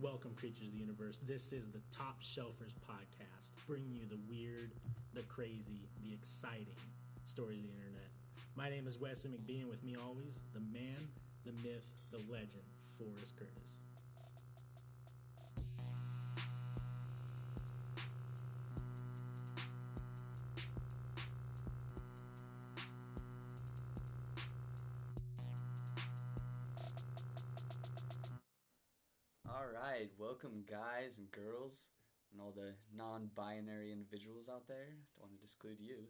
Welcome, creatures of the universe. This is the Top Shelfers podcast, bringing you the weird, the crazy, the exciting stories of the internet. My name is Wesley McBean. With me always, the man, the myth, the legend, Forrest Curtis. Right, welcome, guys and girls, and all the non binary individuals out there. Don't want to exclude you.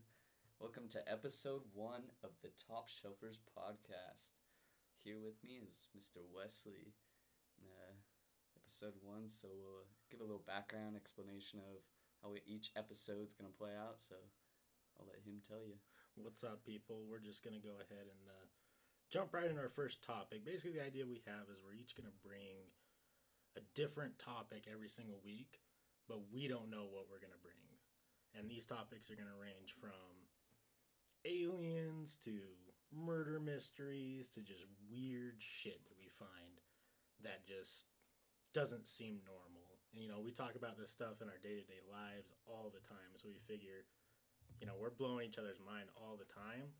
Welcome to episode one of the Top Shelfers podcast. Here with me is Mr. Wesley. Uh, episode one, so we'll give a little background explanation of how each episode's going to play out, so I'll let him tell you. What's up, people? We're just going to go ahead and uh, jump right into our first topic. Basically, the idea we have is we're each going to bring a different topic every single week, but we don't know what we're going to bring. And these topics are going to range from aliens to murder mysteries to just weird shit that we find that just doesn't seem normal. And, you know, we talk about this stuff in our day to day lives all the time, so we figure, you know, we're blowing each other's mind all the time.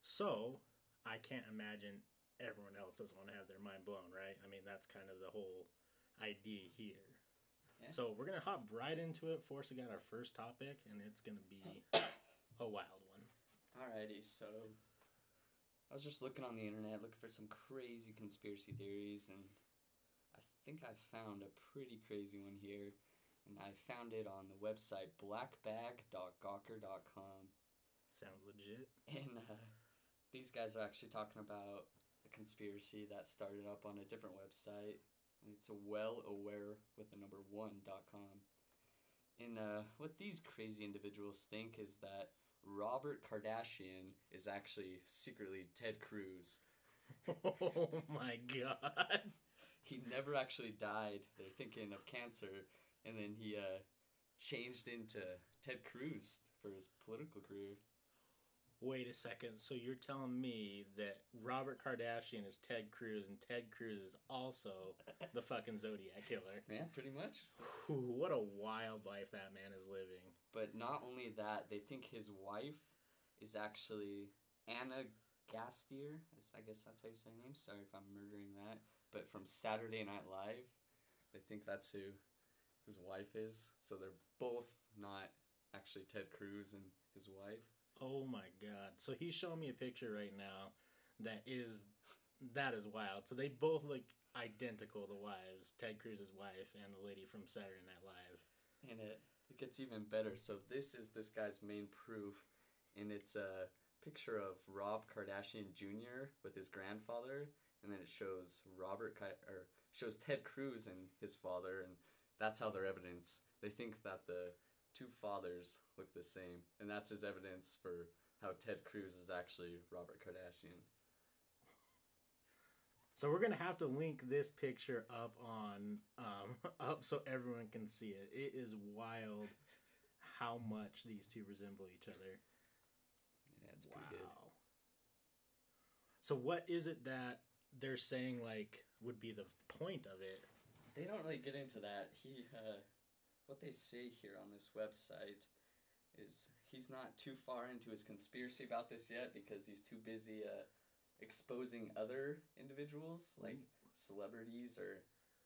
So I can't imagine everyone else doesn't want to have their mind blown, right? I mean, that's kind of the whole idea here. Yeah. So we're gonna hop right into it. Forrest got our first topic, and it's gonna be a wild one. Alrighty, so I was just looking on the internet looking for some crazy conspiracy theories, and I think I found a pretty crazy one here. And I found it on the website blackbag.gawker.com. Sounds legit. And uh, these guys are actually talking about a conspiracy that started up on a different website. It's a well aware with the number one dot com. And uh, what these crazy individuals think is that Robert Kardashian is actually secretly Ted Cruz. Oh my god. He never actually died. They're thinking of cancer, and then he uh, changed into Ted Cruz for his political career. Wait a second. So you're telling me that Robert Kardashian is Ted Cruz, and Ted Cruz is also the fucking Zodiac killer? Yeah, pretty much. What a wild life that man is living. But not only that, they think his wife is actually Anna Gasteyer. I guess that's how you say her name. Sorry if I'm murdering that. But from Saturday Night Live, they think that's who his wife is. So they're both not actually Ted Cruz and his wife. Oh my god. So he's showing me a picture right now that is that is wild. So they both look identical, the wives, Ted Cruz's wife and the lady from Saturday Night Live. And it, it gets even better. So this is this guy's main proof, and it's a picture of Rob Kardashian Jr. with his grandfather, and then it shows Robert Ki- or shows Ted Cruz and his father, and that's how their evidence. They think that the two fathers look the same, and that's his evidence for how Ted Cruz is actually Robert Kardashian. So we're gonna have to link this picture up on um up so everyone can see it. It is wild how much these two resemble each other. Yeah, it's pretty good. Wow. So what is it that they're saying like would be the point of it? They don't really get into that. He, uh, what they say here on this website is he's not too far into his conspiracy about this yet because he's too busy uh, exposing other individuals like celebrities or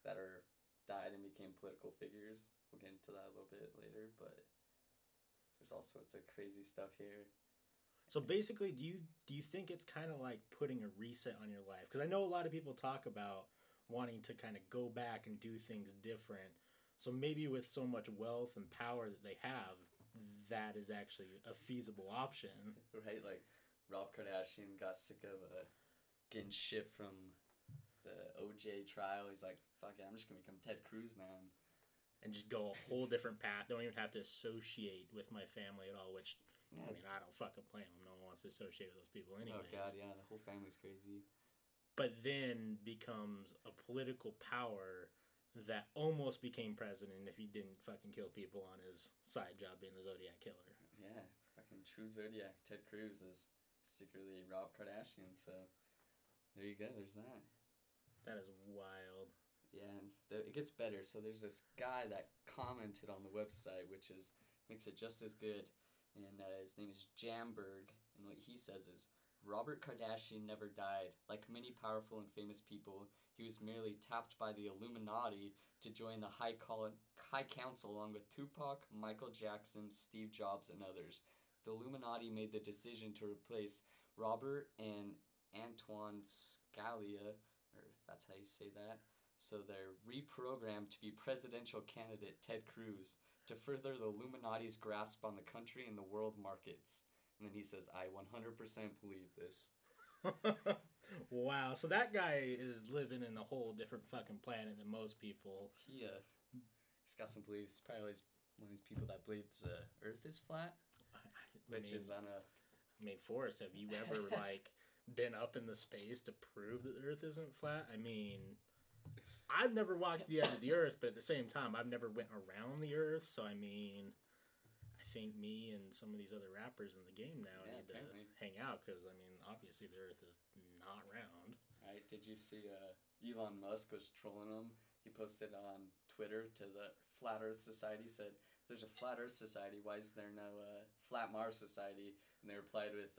that are died and became political figures. We'll get into that a little bit later, but there's all sorts of crazy stuff here. So basically, do you do you think it's kind of like putting a reset on your life? Because I know a lot of people talk about wanting to kind of go back and do things different. So maybe with so much wealth and power that they have, that is actually a feasible option. right? Like Rob Kardashian got sick of uh, getting shit from the OJ trial. He's like, "Fuck it, I'm just gonna become Ted Cruz now." And And just go a whole different path. Don't even have to associate with my family at all. Which I mean, I don't fucking blame them. No one wants to associate with those people anyways. oh god, yeah, the whole family's crazy. but then becomes a political power that almost became president if he didn't fucking kill people on his side job being a Zodiac killer. Yeah, it's fucking true Zodiac. Ted Cruz is secretly Rob Kardashian. So there you go. There's that. That is wild. Yeah, and the, it gets better. So there's this guy that commented on the website, which is makes it just as good. And uh, his name is Jamberg, and what he says is Robert Kardashian never died. Like many powerful and famous people, he was merely tapped by the Illuminati to join the High, Col- High Council along with Tupac, Michael Jackson, Steve Jobs, and others. The Illuminati made the decision to replace Robert and Antoine Scalia, or that's how you say that. So they're reprogrammed to be presidential candidate Ted Cruz to further the Illuminati's grasp on the country and the world markets. And then he says, I 100% believe this. wow. So that guy is living in a whole different fucking planet than most people. He, uh, he's got some beliefs. Probably one of these people that believes the Earth is flat, I, which mean, is on a. I mean, Forrest, have you ever like been up in the space to prove that the Earth isn't flat? I mean, I've never watched the edge of the Earth, but at the same time, I've never went around the Earth. So I mean, think me and some of these other rappers in the game now Yeah, need apparently. to hang out because I mean, obviously the Earth is not round. Right? Did you see uh, Elon Musk was trolling him? He posted on Twitter to the Flat Earth Society, said, if there's a Flat Earth Society, why is there no uh, Flat Mars Society? And they replied with,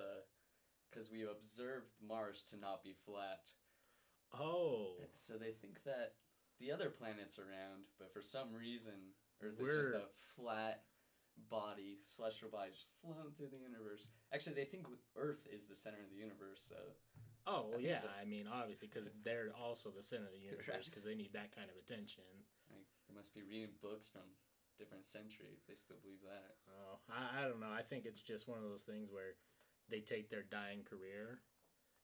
because we observed Mars to not be flat. Oh, So they think that the other planets are round, but for some reason, Earth is just a flat body, celestial body, just flown through the universe. Actually, they think Earth is the center of the universe, so oh well, I yeah. the- I mean, obviously because they're also the center of the universe because they need that kind of attention. like, they must be reading books from different century if they still believe that. Oh, I, I don't know. I think it's just one of those things where they take their dying career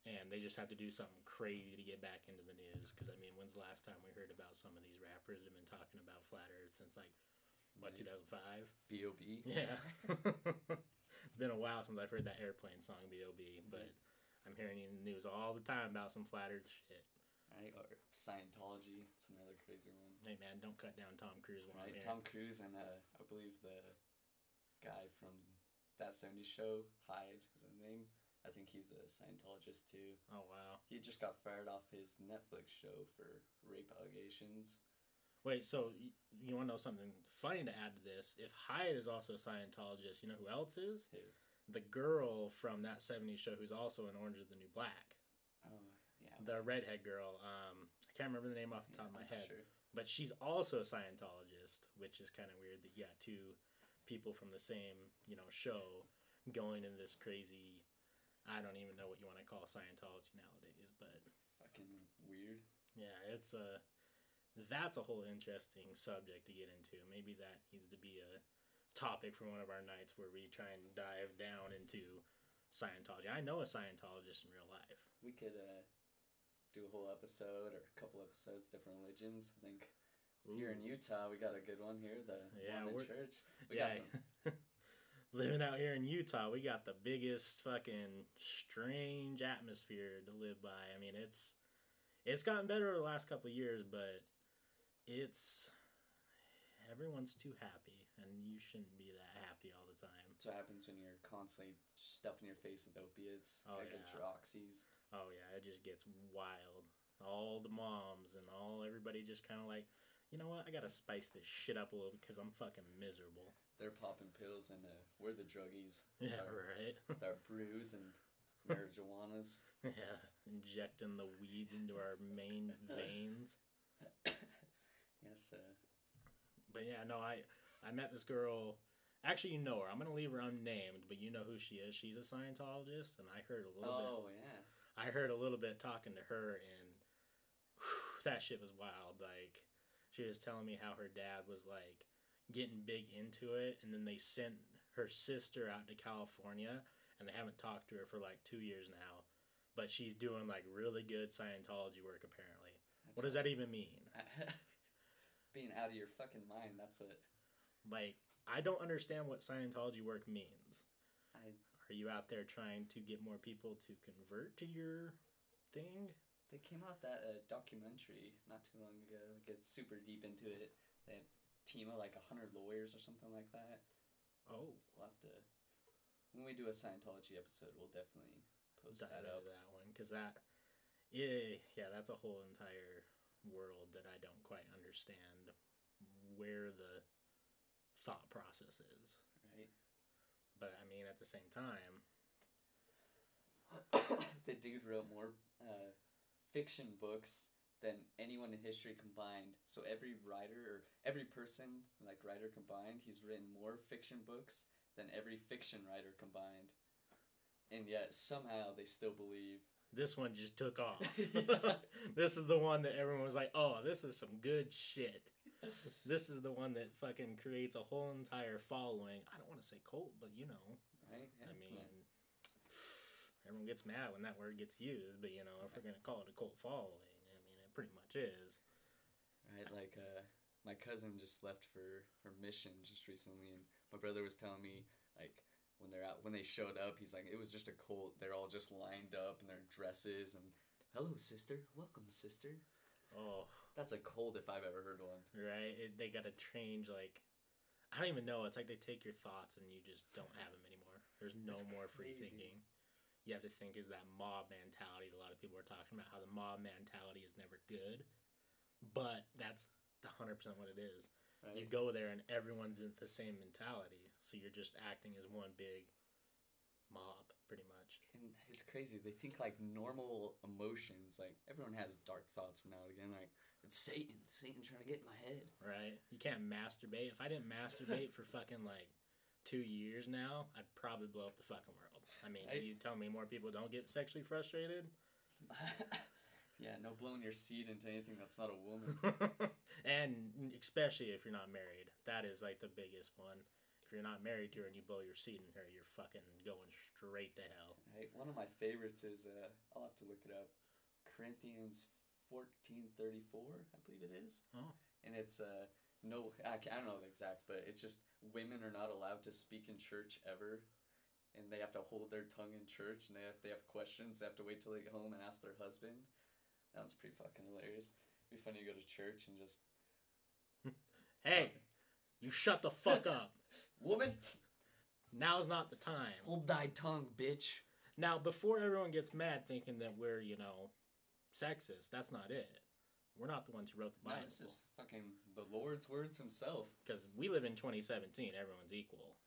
and they just have to do something crazy to get back into the news. Because I mean, when's the last time we heard about some of these rappers that have been talking about flat Earth since like what 2005? B.O.B. Yeah, it's been a while since I've heard that airplane song "B.O.B." But I'm hearing in the news all the time about some flat Earth shit. right? Or Scientology. It's another crazy one. Hey man, don't cut down Tom Cruise while I'm Right? Tom Cruise and uh, I believe the guy from that 70s show, Hyde is his name. I think he's a Scientologist too. Oh wow. He just got fired off his Netflix show for rape allegations. Wait, so you want to know something funny to add to this? If Hyde is also a Scientologist, you know who else is? Who? The girl from that 70s show who's also in Orange is the New Black. Oh, yeah. The redhead girl. Um, I can't remember the name off the yeah, top of my I'm head. Sure. But she's also a Scientologist, which is kind of weird that you got two people from the same, you know, show going in this crazy. I don't even know what you want to call Scientology nowadays, but Fucking weird. yeah, it's a that's a whole interesting subject to get into. Maybe that needs to be a topic for one of our nights where we try and dive down into Scientology. I know a Scientologist in real life. We could uh, do a whole episode or a couple episodes, different religions. I think here in Utah, we got a good one here, the Yeah, Mormon Church. We yeah. got some Living out here in Utah, we got the biggest fucking strange atmosphere to live by. I mean, it's it's gotten better over the last couple of years, but it's everyone's too happy, and you shouldn't be that happy all the time. That's what happens when you're constantly stuffing your face with opiates. Oh, Gotta yeah. your oxys. Oh yeah, it just gets wild. All the moms and all everybody just kind of like, you know what? I gotta spice this shit up a little because I'm fucking miserable. They're popping pills, and uh, we're the druggies. Yeah, Our- right. With our brews and marijuanas. yeah, injecting the weeds into our main veins. Yes, sir. But yeah, no, I I met this girl. Actually, you know her. I'm gonna leave her unnamed, but you know who she is. She's a Scientologist, and I heard a little bit. oh yeah. I heard a little bit talking to her, and whew, that shit was wild. Like, she was telling me how her dad was like getting big into it, and then they sent her sister out to California, and they haven't talked to her for like two years now. But she's doing like really good Scientology work, apparently. That's What does that even mean? Being out of your fucking mind. That's what Like, I don't understand what Scientology work means. I. Are you out there trying to get more people to convert to your thing? They came out that uh, documentary not too long ago. Get super deep into it. They had a team of like a hundred lawyers or something like that. Oh, We'll have to. When we do a Scientology episode, we'll definitely post dive that up. that one because that, yeah, yeah, that's a whole entire world that I don't quite understand where the thought process is. Right. But I mean, at the same time, the dude wrote more uh, fiction books than anyone in history combined. So every writer or every person, like writer combined, he's written more fiction books than every fiction writer combined. And yet somehow they still believe. This one just took off. this is the one that everyone was like, "Oh, this is some good shit." This is the one that fucking creates a whole entire following. I don't want to say cult, but you know, Right? I mean, everyone gets mad when that word gets used. But you know, if we're gonna call it a cult following, I mean, it pretty much is. Right, like uh, my cousin just left for her mission just recently, and my brother was telling me like when they're out when they showed up, he's like it was just a cult. They're all just lined up in their dresses and hello sister, welcome sister. Oh, That's a cult if I've ever heard one. right. It, they got to change. Like, I don't even know. It's like they take your thoughts and you just don't have them anymore. There's no That's more free crazy. thinking. You have to think is that mob mentality. A lot of people are talking about how the mob mentality is never good, but that's the hundred percent what it is. Right? You go there and everyone's in the same mentality, so you're just acting as one big mob, pretty much. and it's crazy. They think like normal emotions. Like everyone has dark thoughts from now and again. Like it's Satan, Satan trying to get in my head. Right? You can't masturbate. If I didn't masturbate for fucking like two years now, I'd probably blow up the fucking world. I mean, Right. you tell me more people don't get sexually frustrated? yeah, no blowing your seed into anything that's not a woman. and especially if you're not married. That is like the biggest one. If you're not married to her and you blow your seed in her, you're fucking going straight to hell. Right? One of my favorites is uh, I'll have to look it up. Corinthians fourteen thirty four, I believe it is. Oh. And it's uh no, I, I don't know the exact, but it's just women are not allowed to speak in church ever, and they have to hold their tongue in church, and they have they have questions, they have to wait till they get home and ask their husband. That one's pretty fucking hilarious. It'd be funny to go to church and just Hey, you shut the fuck up. woman, Now's not the time. hold thy tongue, bitch. Now, before everyone gets mad thinking that we're, you know, sexist, that's not it. We're not the ones who wrote the No, Bible. this is fucking the Lord's words himself. Because we live in 2017, everyone's equal.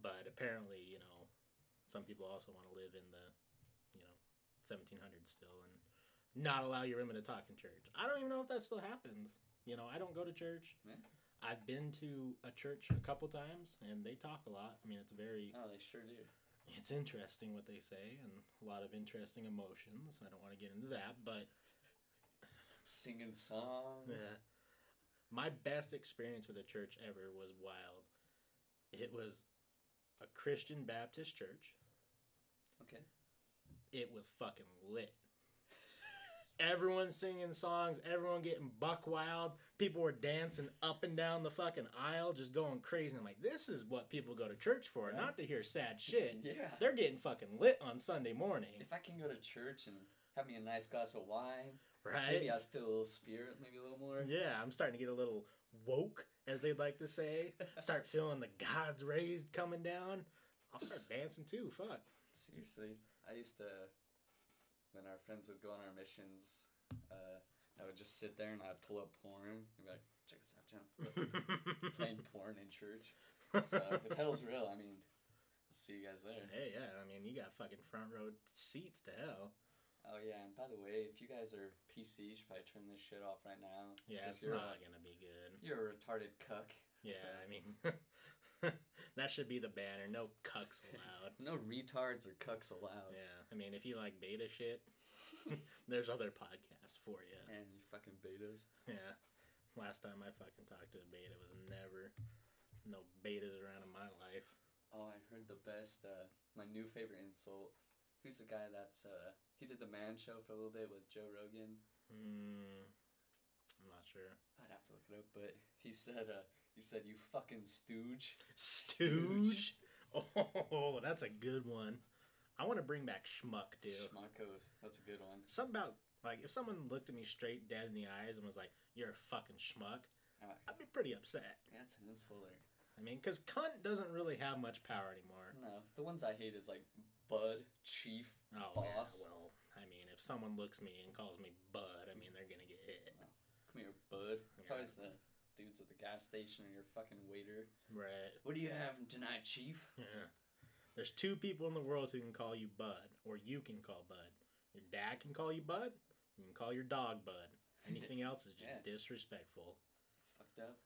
But apparently, you know, some people also want to live in the, you know, 1700s still and not allow your women to talk in church. I don't even know if that still happens. You know, I don't go to church. Yeah. I've been to a church a couple times and they talk a lot. I mean, it's very Oh, they sure do. it's interesting what they say and a lot of interesting emotions. I don't want to get into that, but Singing songs. yeah. My best experience with a church ever was wild. It was a Christian Baptist church. Okay. It was fucking lit. Everyone singing songs, everyone getting buck wild. People were dancing up and down the fucking aisle, just going crazy. I'm like, this is what people go to church for, Right. not to hear sad shit. Yeah. They're getting fucking lit on Sunday morning, If I can go to church and have me a nice glass of wine, right? maybe I'd feel a little spirit, maybe a little more. Yeah, I'm starting to get a little woke, as they'd like to say. Start feeling the God's rays coming down. I'll start dancing too. Fuck. Seriously, I used to, when our friends would go on our missions, uh, I would just sit there and I'd pull up porn and be like, check this out, John. Playing porn in church. So if hell's real, I mean, I'll see you guys there. hey, yeah, I mean, you got fucking front row seats to hell. Oh yeah, and by the way, if you guys are PC, you should probably turn this shit off right now. Yeah, it's not A, gonna be good. you're a retarded cuck. Yeah, so- I mean, that should be the banner. No cucks allowed. No retards or cucks allowed. Yeah, I mean, if you like beta shit, there's other podcasts for you. And you fucking betas. Yeah. Last time I fucking talked to a beta was never no betas around in my life. Oh, I heard the best. Uh, my new favorite insult. Who's the guy that's uh, he did the Man Show for a little bit with Joe Rogan. Hmm. I'm not sure. I'd have to look it up, but he said uh, he said you fucking stooge. Stooge. Oh, that's a good one. I want to bring back schmuck, dude. Schmuckos. That's a good one. Something about like if someone looked at me straight dead in the eyes and was like, "You're a fucking schmuck," Uh, I'd be pretty upset. that's an insult there. I mean, because cunt doesn't really have much power anymore. No, the ones I hate is like Bud, Chief. Oh Boss. yeah, well, I mean, if if someone looks me and calls me bud, I mean they're gonna get hit. Come here, bud. It's Yeah. always the dudes at the gas station or your fucking waiter. Right. What do you have tonight, chief? Yeah. There's two people in the world who can call you bud, or you can call bud. Your dad can call you bud. You can call your dog bud. Anything else is just Yeah. disrespectful. Fucked up.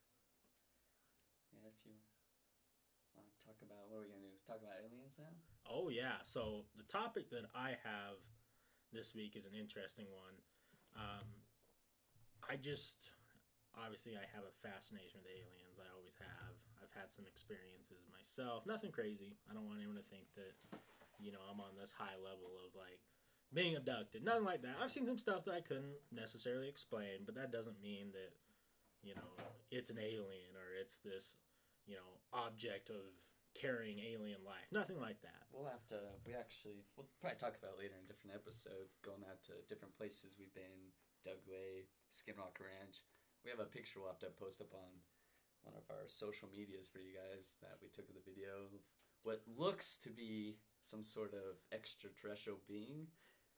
Yeah, if you want to talk about what are we gonna do? Talk about aliens now? Oh yeah. So the topic that I have this week is an interesting one. Um, I just obviously I have a fascination with aliens. I always have. I've had some experiences myself. Nothing crazy. I don't want anyone to think that you know I'm on this high level of like being abducted. Nothing like that. I've seen some stuff that I couldn't necessarily explain, but that doesn't mean that you know it's an alien or it's this you know object of carrying alien life. Nothing like that. We'll have to. We actually. We'll probably talk about later in a different episode. Going out to different places we've been. Dugway, Skinwalker Ranch. We have a picture we'll have to post up on one of our social medias for you guys that we took of the video of what looks to be some sort of extraterrestrial being.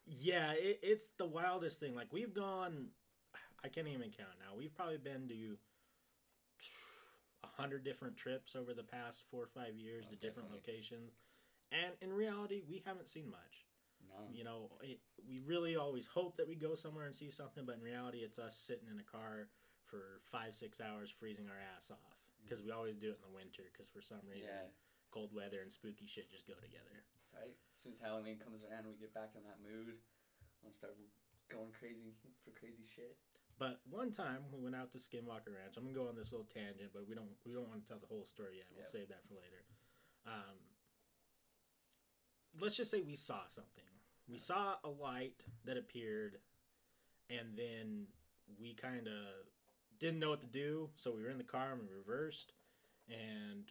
Yeah, it, it's the wildest thing. Like we've gone, I can't even count now. We've probably been to a hundred different trips over the past four or five years Oh, to different definitely. locations, and in reality, we haven't seen much. No. You know, it, we really always hope that we go somewhere and see something, but in reality, it's us sitting in a car for five, six hours, freezing our ass off. Because we always do it in the winter. Because for some reason, Yeah. cold weather and spooky shit just go together. That's right. As soon as Halloween comes around, we get back in that mood. We'll start going crazy for crazy shit. But one time we went out to Skinwalker Ranch. I'm gonna go on this little tangent, but we don't we don't want to tell the whole story yet. We'll Yeah. save that for later. Um, let's just say we saw something. We saw a light that appeared, and then we kind of didn't know what to do, so we were in the car and we reversed. And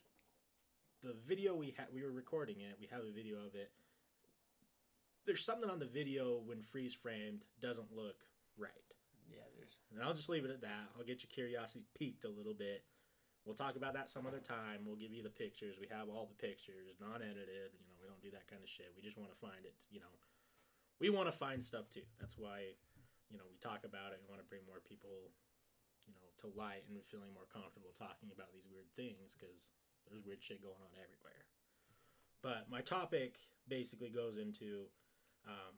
the video we had, we were recording it. We have a video of it. There's something on the video when freeze framed doesn't look right. Yeah, there's. And I'll just leave it at that. I'll get your curiosity piqued a little bit. We'll talk about that some other time. We'll give you the pictures. We have all the pictures, non edited. You know, we don't do that kind of shit. We just want to find it. You know, we want to find stuff too. That's why, you know, we talk about it. We want to bring more people, to light and feeling more comfortable talking about these weird things because there's weird shit going on everywhere. But my topic basically goes into um,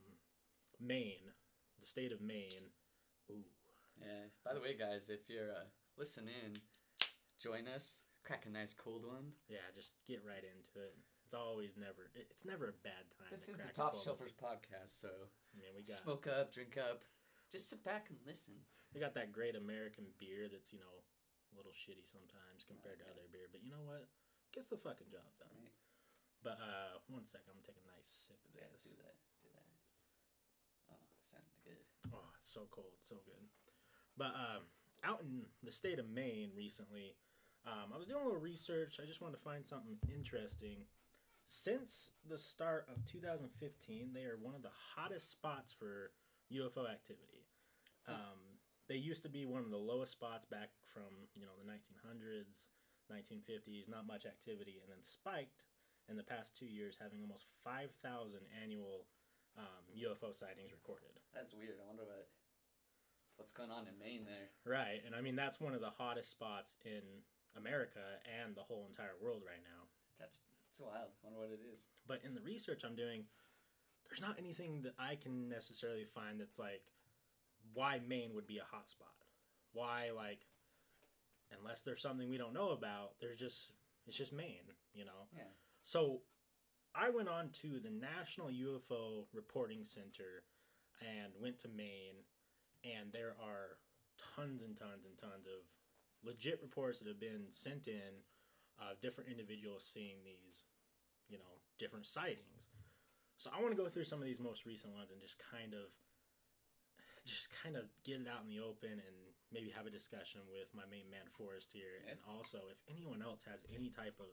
Maine, the state of Maine. Ooh. Yeah. By the way, guys, if you're uh, listening, join us. Crack a nice cold one. Yeah, just get right into it. It's always never. It's never a bad time. This to is the Top. Shelfers podcast, so I mean, we got smoke up, drink up, just sit back and listen. We got that great American beer that's you know a little shitty sometimes compared to other beer, but you know what? Gets the fucking job done. Right? But uh, one second, I'm gonna take a nice sip of Yeah, this. do that. Do that. Oh, sounded good. Oh, it's so cold, so good. But um, out in the state of Maine recently, um, I was doing a little research. I just wanted to find something interesting. Since the start of 2015, they are one of the hottest spots for UFO activity. Um, they used to be one of the lowest spots back from you know the 1900s, 1950s. Not much activity, and then spiked in the past two years, having almost 5,000 annual um, UFO sightings recorded. That's weird. I wonder what what's going on in Maine there. Right, and I mean that's one of the hottest spots in America and the whole entire world right now. That's it's wild. I wonder what it is. But in the research I'm doing, there's not anything that I can necessarily find that's like why Maine would be a hot spot. Why like unless there's something we don't know about, there's just it's just Maine, you know. Yeah. So I went on to the National UFO Reporting Center and went to Maine, and there are tons and tons and tons of legit reports that have been sent in of different individuals seeing these, you know, different sightings. So I want to go through some of these most recent ones and just kind of just kind of get it out in the open and maybe have a discussion with my main man Forrest here and also if anyone else has any type of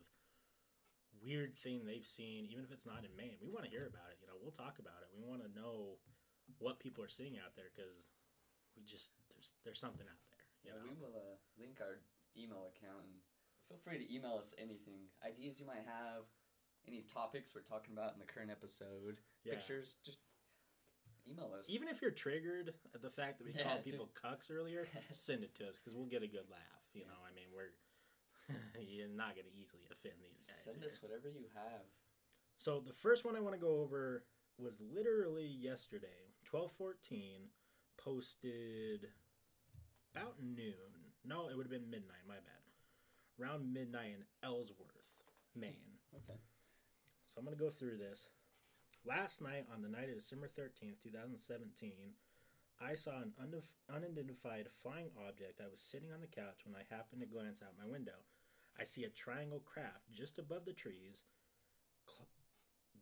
weird thing they've seen even if it's not in Maine we want to hear about it you know we'll talk about it we want to know what people are seeing out there cuz we just there's there's something out there Yeah, know? we will uh, link our email account and feel free to email us anything, ideas you might have, any topics we're talking about in the current episode, Yeah. pictures. Just email us. Even if you're triggered at the fact that we Yeah, called dude. people cucks earlier, send it to us because we'll get a good laugh. You Yeah. know, I mean, we're you're not going to easily offend these guys. send here. us whatever you have. So the first one I want to go over was literally yesterday, twelve fourteen, posted about noon. No, it would have been midnight. My bad. Around midnight in Ellsworth, Maine. Okay. So I'm going to go through this. Last night, on the night of December 13th, 2017, I saw an unidentified flying object. I was sitting on the couch when I happened to glance out my window. I see a triangle craft just above the trees.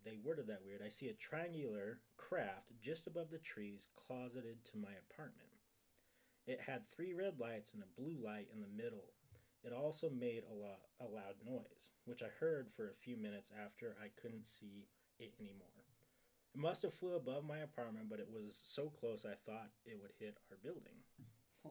They worded that weird. I see a triangular craft just above the trees closeted to my apartment. It had three red lights and a blue light in the middle. It also made a, a loud noise, which I heard for a few minutes after I couldn't see it anymore. It must have flew above my apartment, but it was so close I thought it would hit our building. Huh.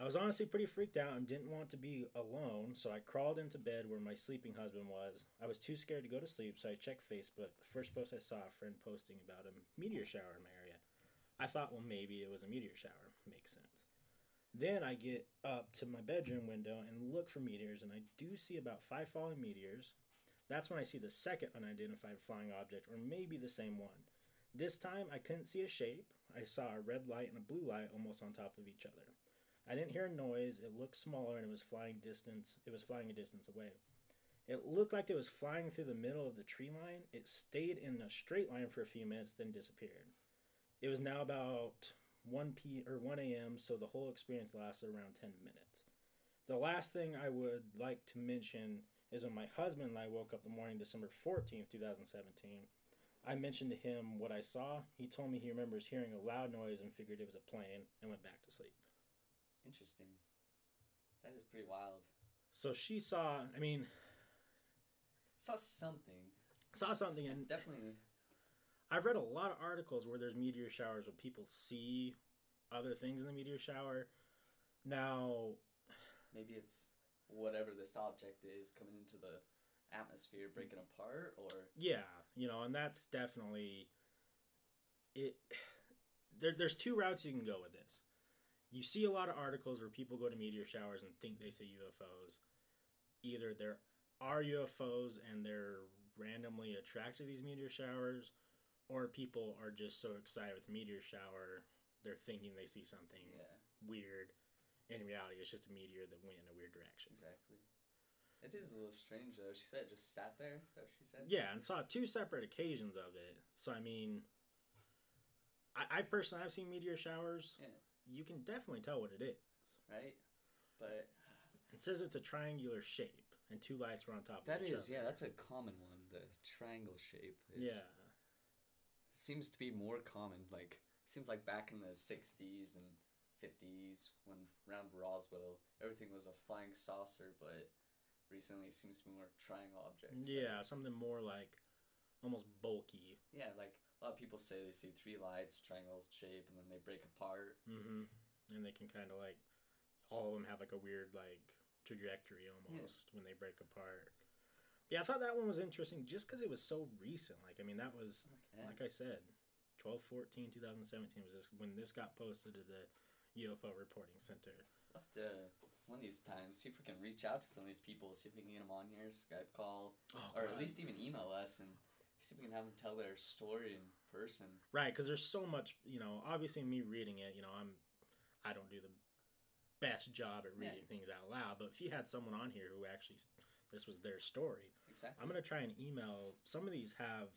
I was honestly pretty freaked out and didn't want to be alone, so I crawled into bed where my sleeping husband was. I was too scared to go to sleep, so I checked Facebook. The first post I saw a friend posting about a meteor shower in my area. I thought, well, maybe it was a meteor shower. Makes sense. Then I get up to my bedroom window and look for meteors, and I do see about five falling meteors. That's when I see the second unidentified flying object, or maybe the same one. This time I couldn't see a shape. I saw a red light and a blue light almost on top of each other. I didn't hear a noise. It looked smaller and it was flying distance. It was flying a distance away. It looked like it was flying through the middle of the tree line. It stayed in a straight line for a few minutes, then disappeared. It was now about 1 p or 1 a.m., so the whole experience lasted around 10 minutes. The last thing I would like to mention is when my husband and I woke up the morning December 14th, 2017. I mentioned to him what I saw. He told me he remembers hearing a loud noise and figured it was a plane and went back to sleep. Interesting. That is pretty wild. So she saw, I mean, Saw something. saw something and definitely. I've read a lot of articles where there's meteor showers where people see other things in the meteor shower. Now, Maybe it's whatever this object is coming into the atmosphere, breaking apart, or yeah, you know, and that's definitely it. There, there's two routes you can go with this. You see a lot of articles where people go to meteor showers and think they see UFOs. Either there are UFOs and they're randomly attracted to these meteor showers, or people are just so excited with meteor shower they're thinking they see something yeah, weird. In reality, it's just a meteor that went in a weird direction. exactly. It is a little strange though. She said it just sat there. Is that what she said? Yeah, and saw two separate occasions of it. So I mean, I, I personally I've seen meteor showers. Yeah. You can definitely tell what it is. Right. But It says it's a triangular shape, and two lights were on top. that of each is, yeah, that's a common one. The triangle shape. Is, yeah. Seems to be more common. Like seems like back in the '60s and '50s when around Roswell, everything was a flying saucer, but recently it seems to be more triangle objects. Yeah, something more like almost bulky. Yeah, like a lot of people say they see three lights, triangle shape, and then they break apart. hmm And they can kind of like all of them have like a weird like trajectory almost when they break apart. Yeah, I thought that one was interesting just because it was so recent. Like, I mean, that was Okay. like I said, 12 14 2017 was this when this got posted to the UFO reporting center. We'll have to one of these times see if we can reach out to some of these people, see if we can get them on here, Skype call, Oh, or at least even email us and see if we can have them tell their story in person. right because there's so much you know obviously me reading it you know i'm i don't do the best job at Yeah. reading things out loud but if you had someone on here who actually this was their story Exactly. i'm going to try and email some of these have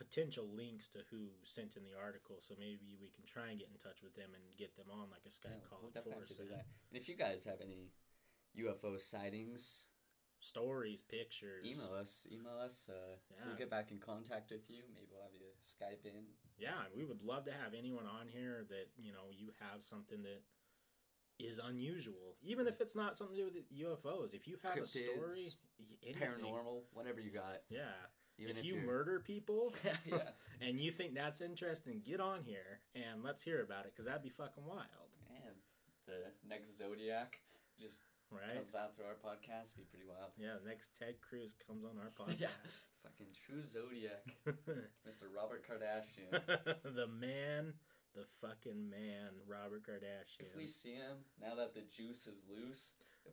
potential links to who sent in the article so maybe we can try and get in touch with them and get them on like a Yeah, skype call we'll definitely have to do that. And if you guys have any UFO sightings, stories pictures email us. Email us. Uh, Yeah. We'll get back in contact with you. Maybe we'll have you Skype in. yeah we would love to have anyone on here that you know you have something that is unusual even if it's not something to do with ufos if you have a story Cryptids, anything, Paranormal, whatever you got. yeah Even if, if, you you're- murder people yeah. and you think that's interesting get on here and let's hear about it because that'd be fucking wild Man, the next Zodiac, just right? comes out through our podcast. Be pretty wild. Yeah, next Ted Cruz comes on our podcast. Yeah. Fucking true zodiac, Mr. Robert Kardashian. the man, the fucking man, Robert Kardashian. If we see him now that the juice is loose, if,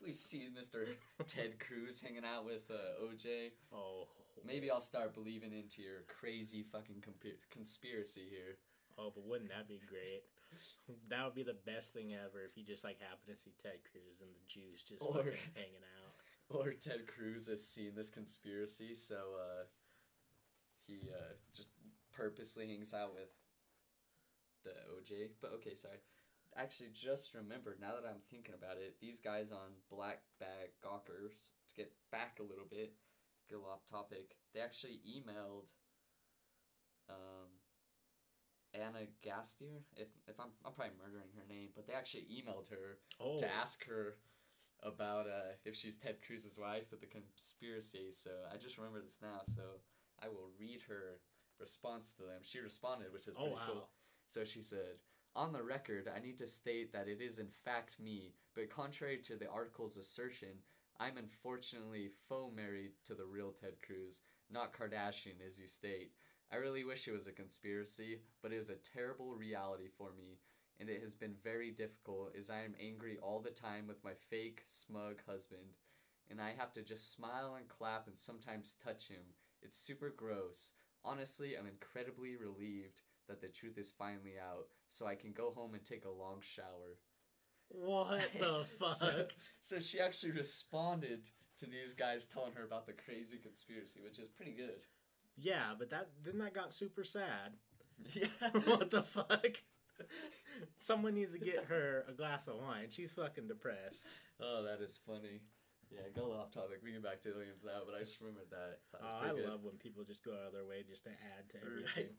if we see Mr. Ted Cruz hanging out with uh, OJ, oh, maybe I'll start believing into your crazy fucking conspiracy here. Oh, but wouldn't that be great? That would be the best thing ever if you just like happen to see Ted Cruz and the juice just Or- fucking hanging out. Or Ted Cruz has seen this conspiracy, so uh, he uh, just purposely hangs out with the OJ. But okay, sorry. Actually, just remembered now that I'm thinking about it, these guys on Black Bag Gawkers, to get back a little bit, little off topic, they actually emailed um, Anna Gasteyer. If, if I'm, I'm probably murdering her name, but they actually emailed her Oh, to ask her about uh, if she's Ted Cruz's wife with the conspiracy. So I just remember this now. So I will read her response to them. She responded, which is oh pretty wow. cool. So she said, On the record, I need to state that it is in fact me, but contrary to the article's assertion, I'm unfortunately faux married to the real Ted Cruz, not Kardashian as you state. I really wish it was a conspiracy, but it is a terrible reality for me, and it has been very difficult as I am angry all the time with my fake, smug husband, and I have to just smile and clap and sometimes touch him. It's super gross. Honestly, I'm incredibly relieved that the truth is finally out, so I can go home and take a long shower. What the fuck? So, so she actually responded to these guys telling her about the crazy conspiracy, which is pretty good. yeah, but that then that got super sad. Yeah. what the fuck? Someone needs to get her a glass of wine. She's fucking depressed. Oh, that is funny. Yeah, go off topic. We can back to aliens now, but I just remembered that. That Oh, I good. love when people just go out of their way just to add to Right.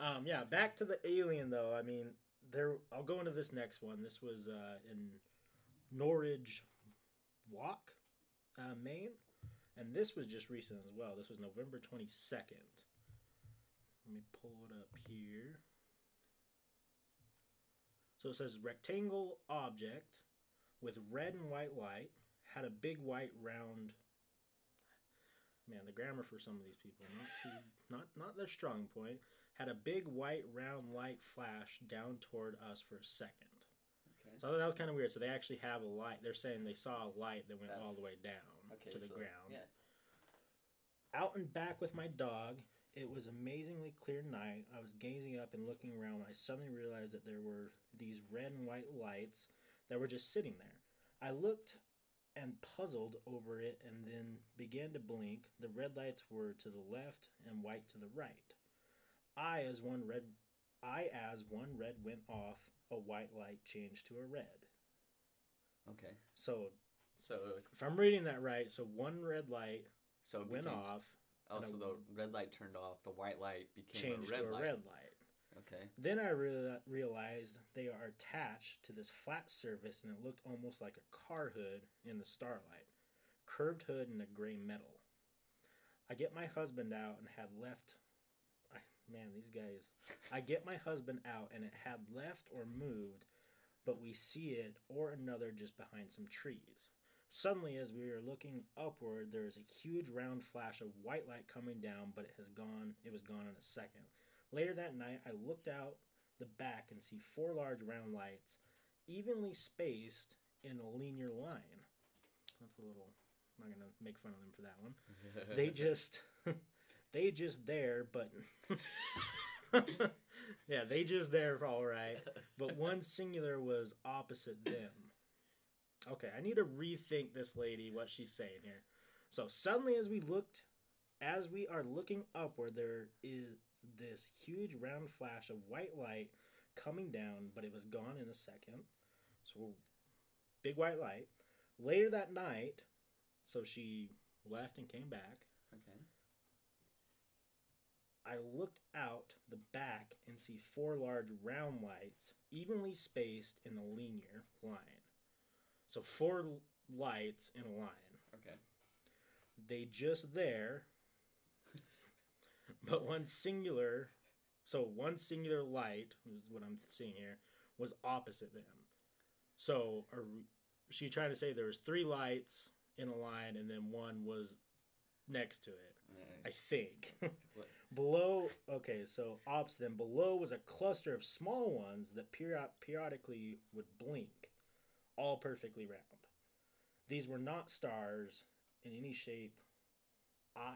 Um, yeah, back to the alien though. I mean, there. I'll go into this next one. This was uh, in Norridge Walk, uh, Maine, and this was just recent as well. This was November twenty second. Let me pull it up here. So it says rectangle object with red and white light had a big white round man the grammar for some of these people not too not not their strong point had a big white round light flash down toward us for a second. Okay. so I thought that was kind of weird. So they actually have a light. They're saying they saw a light that went That- all the way down Okay, to the so, ground. Yeah. out and back with my dog it was amazingly clear night. I was gazing up and looking around when i suddenly realized that there were these red and white lights that were just sitting there. I looked and puzzled over it and then began to blink. The red lights were to the left and white to the right i as one red i as one red went off a white light changed to a red Okay. so So it was, if i'm reading that right so one red light so went became, off Oh, so the red light turned off. The white light became changed a red to a light. red light Okay. Then I real realized they are attached to this flat surface and it looked almost like a car hood in the starlight. Curved hood and a gray metal. I get my husband out and had left. Man, these guys. I get my husband out and it had left or moved, but we see it or another just behind some trees. Suddenly, as we were looking upward, there is a huge round flash of white light coming down, but it has gone. It was gone in a second. Later that night, I looked out the back and see four large round lights, evenly spaced in a linear line. That's a little. I'm not gonna make fun of them for that one. They just, they just there, but yeah, they just there, all right. But one singular was opposite them. Okay, I need to rethink this lady what she's saying here. So suddenly, as we looked, as we are looking upward, there is this huge round flash of white light coming down, but it was gone in a second. So, big white light. Later that night, so she left and came back. okay. I looked out the back and see four large round lights evenly spaced in a linear line. So, four lights in a line. Okay. they just there but one singular so one singular light is what i'm seeing here was opposite them so are she tried to say there was three lights in a line, and then one was next to it. I think. Below, okay, so ops then below was a cluster of small ones that period- periodically would blink, all perfectly round. These were not stars in any shape. I.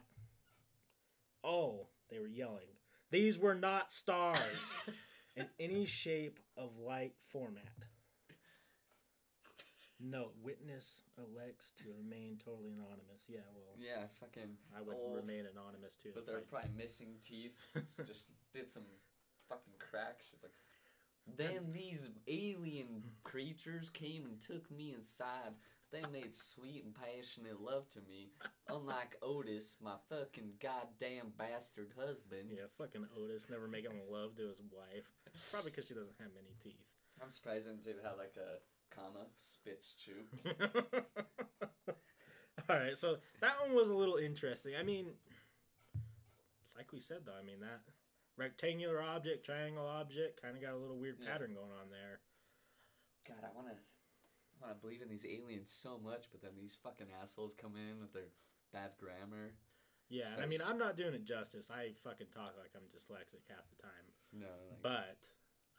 Oh, they were yelling. These were not stars in any shape of light format. No, witness elects to remain totally anonymous. Yeah, well, yeah, fucking. I would Old. remain anonymous too. With her I- probably missing teeth, just did some fucking cracks. She's like, then these alien creatures came and took me inside. They made sweet and passionate love to me, unlike Otis, my fucking goddamn bastard husband. Yeah, fucking Otis never making love to his wife. Probably because she doesn't have many teeth. I'm surprised him did have like a comma spits chew. All right, so that one was a little interesting. I mean, like we said though, I mean that rectangular object, triangle object, kind of got a little weird Yeah. pattern going on there. God, I wanna, I wanna believe in these aliens so much, but then these fucking assholes come in with their bad grammar. Yeah, and I mean, I'm not doing it justice. I fucking talk like I'm dyslexic half the time. No, like, But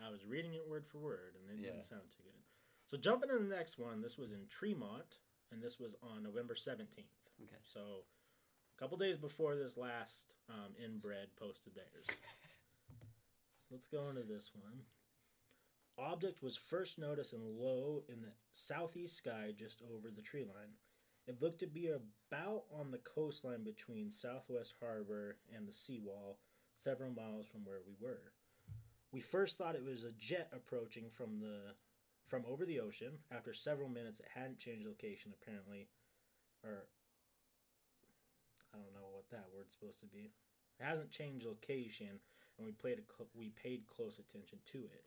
I was reading it word for word, and it Yeah. didn't sound too good. So jumping to the next one, this was in Tremont, and this was on November 17th. okay. So a couple days before this last um, inbred posted theirs. So let's go into this one. Object was first noticed in low in the southeast sky just over the tree line. It looked to be about on the coastline between Southwest Harbor and the seawall, several miles from where we were. We first thought it was a jet approaching from the from over the ocean. After several minutes, it hadn't changed location apparently, or I don't know what that word's supposed to be. It hasn't changed location, and we played cl- we paid close attention to it.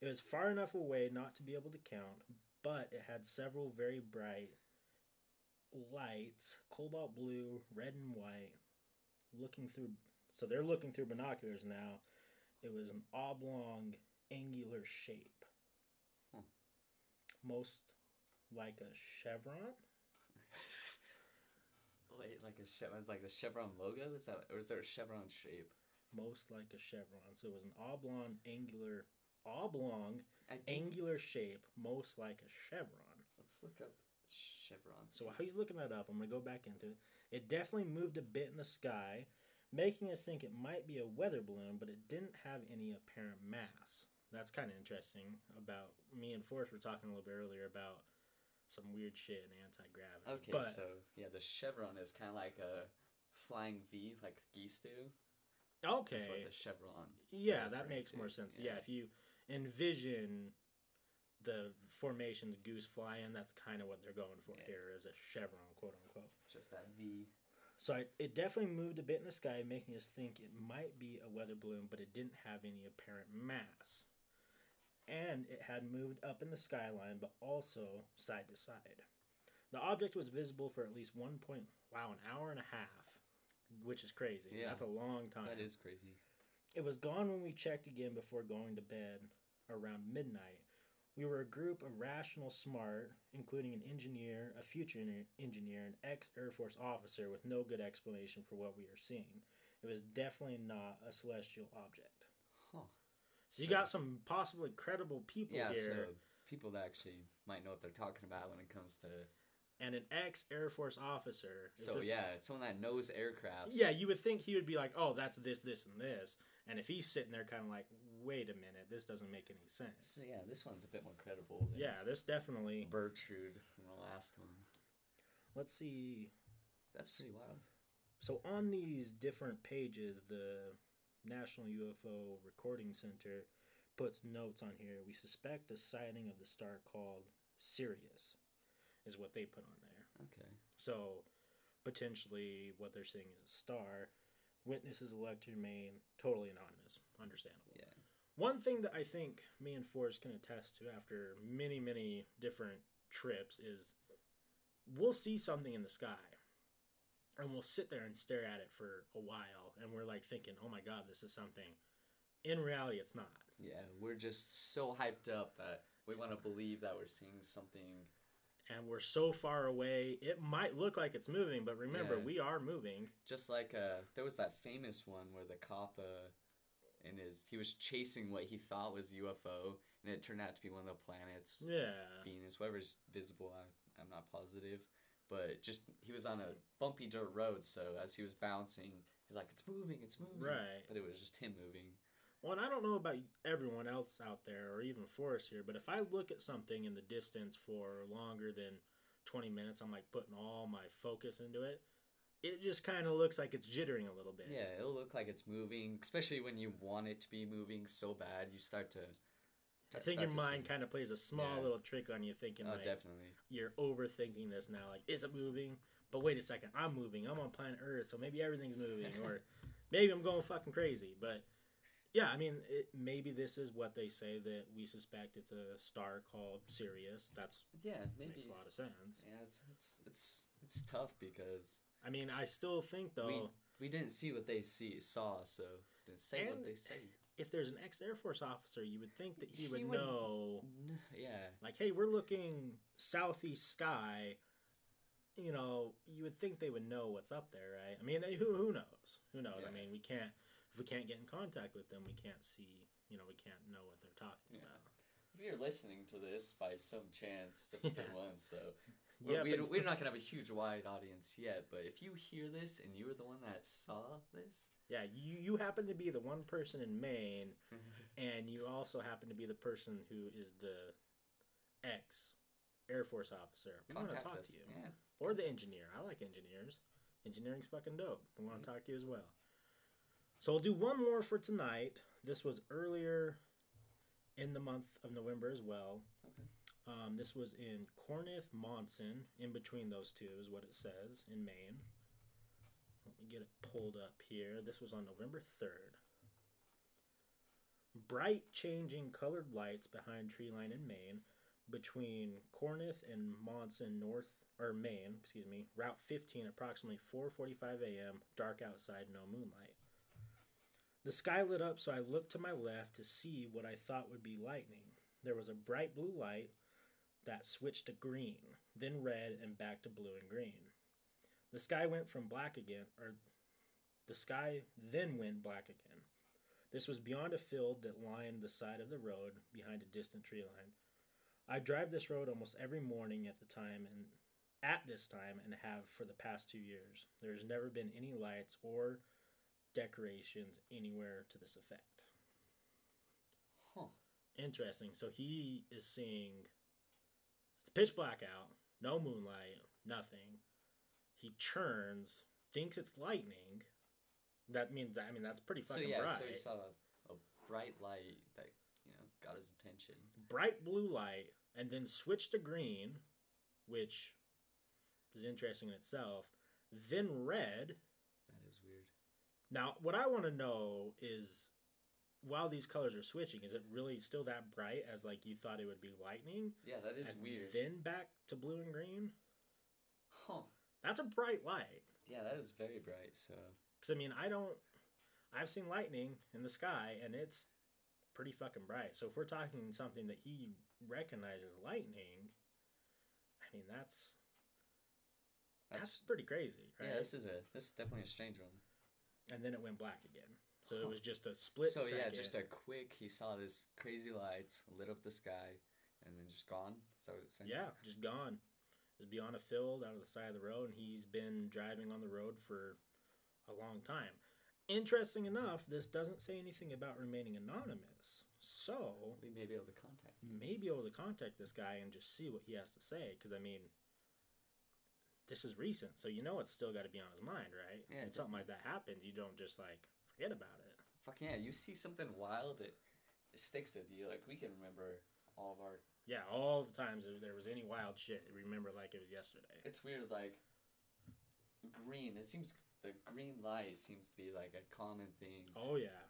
It was far enough away not to be able to count, but it had several very bright lights, cobalt blue, red and white, looking through. So they're looking through binoculars now. It was an oblong, angular shape. Most like a chevron. Wait, like a chevron, it's like a chevron logo? Is that, or is there a chevron shape? most like a chevron. So it was an oblong, angular, oblong, angular shape, most like a chevron. let's look up chevron. So while he's looking that up, I'm gonna go back into it. It definitely moved a bit in the sky, making us think it might be a weather balloon, but it didn't have any apparent mass. That's kind of interesting. About me and Forrest were talking a little bit earlier about some weird shit in anti gravity. Okay, but so yeah, the chevron is kind of like a flying V, like geese do. okay, That's what the chevron. Yeah, that makes to. more sense. Yeah. Yeah. if you envision the formations goose flying, that's kind of what they're going for Yeah. here is a chevron, quote unquote. Just that V. So I, it definitely moved a bit in the sky, making us think it might be a weather balloon, but it didn't have any apparent mass. And it had moved up in the skyline, but also side to side. The object was visible for at least one point, wow, an hour and a half, which is crazy. Yeah. That's a long time. That is crazy. It was gone when we checked again before going to bed around midnight. We were a group of rational, smart, including an engineer, a future engineer, an ex Air Force officer with no good explanation for what we were seeing. It was definitely not a celestial object. Huh. So you got some possibly credible people yeah, here, so people that actually might know what they're talking about when it comes to. and an ex Air Force officer. So this- yeah, someone that knows aircrafts. Yeah, you would think he would be like, oh, that's this, this, and this. And if he's sitting there kind of like, wait a minute, this doesn't make any sense. So yeah, this one's a bit more credible. Than Yeah, this definitely. Bertrude in the last one. Let's see. That's pretty wild. So on these different pages, the National UFO Reporting Center puts notes on here. We suspect a sighting of the star called Sirius, is what they put on there. Okay. So potentially, what they're seeing is a star. Witnesses elect to remain totally anonymous. Understandable. Yeah. One thing that I think me and Forrest can attest to after many, many different trips is we'll see something in the sky and we'll sit there and stare at it for a while and we're like thinking, oh my God, this is something. In reality, it's not. Yeah, we're just so hyped up that we want to believe that we're seeing something and we're so far away. It might look like it's moving, but remember, Yeah. we are moving. Just like uh, there was that famous one where the cop uh, in his he was chasing what he thought was UFO, and it turned out to be one of the planets, Yeah. Venus, whatever's visible. I, I'm not positive, but just he was on a bumpy dirt road, so as he was bouncing, he's like, "It's moving, it's moving," Right. But it was just him moving. Well, and I don't know about everyone else out there or even for us here, but if I look at something in the distance for longer than 20 minutes, I'm like putting all my focus into it. It just kind of looks like it's jittering a little bit. Yeah, it'll look like it's moving, especially when you want it to be moving so bad. You start to. I think your mind kind of plays a small Yeah. little trick on you, thinking Oh, like definitely. you're overthinking this now. Like, is it moving? But wait a second, I'm moving. I'm on planet Earth, so maybe everything's moving, or maybe I'm going fucking crazy. But yeah, I mean, it, maybe this is what they say that we suspect it's a star called Sirius. That's Yeah, maybe. makes a lot of sense. Yeah, it's it's it's it's tough because I mean, I still think though, we we didn't see what they see saw, so didn't say what they say. If there's an ex Air Force officer, you would think that he, He would would- know, N- Yeah, like, hey, we're looking southeast sky. You know, you would think they would know what's up there, right? I mean, who who knows? Who knows? I mean, we can't if we can't get in contact with them, we can't see. You know, we can't know what they're talking Yeah. about. if you're listening to this by some chance, episode Yeah. one, so Yeah, we, but- we're not gonna have a huge wide audience yet. But if you hear this and you were the one that saw this, Yeah, you you happen to be the one person in Maine, and you also happen to be the person who is the ex Air Force officer. We want to talk us. to you. Yeah, or the engineer. I like engineers. Engineering's fucking dope. I want to talk to you as well. So we'll do one more for tonight. This was earlier in the month of November as well. Okay. Um, this was in Cornith, Monson. In between those two is what it says in Maine. Let me get it pulled up here. This was on November 3rd. Bright changing colored lights behind tree line in Maine between Cornith and Monson North or Maine, excuse me, Route 15 approximately 4:45 a.m. dark outside no moonlight. The sky lit up so I looked to my left to see what I thought would be lightning. There was a bright blue light that switched to green, then red and back to blue and green. The sky went from black again or the sky then went black again. This was beyond a field that lined the side of the road behind a distant tree line. I drive this road almost every morning at the time and at this time and have for the past two years. There's never been any lights or decorations anywhere to this effect. huh? Interesting. So he is seeing it's pitch black out, no moonlight, nothing. He churns, thinks it's lightning. That means I mean that's pretty So fucking yeah, bright. so he saw a, a bright light that you know got his attention. bright blue light and then switch to green, which is interesting in itself. Then red. That is weird. Now, what I want to know is while these colors are switching, is it really still that bright as like you thought it would be lightning? Yeah, that is and weird. Then back to blue and green? Huh? That's a bright light. Yeah, that is very bright. So Because, I mean, I don't. I've seen lightning in the sky and it's pretty fucking bright. So if we're talking something that he recognizes lightning, I mean, that's. that's, That's, pretty crazy, right? yeah. This is a this is definitely a strange one. and then it went black again. So Huh. it was just a split so second. yeah, just a quick. He saw this crazy lights lit up the sky, and then just gone. So it's yeah, just gone. It'd be on a field out of the side of the road, and he's been driving on the road for a long time. Interesting enough, this doesn't say anything about remaining anonymous. So we may be able to contact. him. may be able to contact this guy and just see what he has to say. Because I mean, this is recent, so you know it's still got to be on his mind, right? Yeah, and something like that happens, you don't just like forget about it. Fuck yeah! You see something wild, it, it sticks with you. Like we can remember all of our. Yeah, all the times if there was any wild shit, remember like it was yesterday. It's weird, like green. It seems the green light seems to be like a common thing. Oh yeah,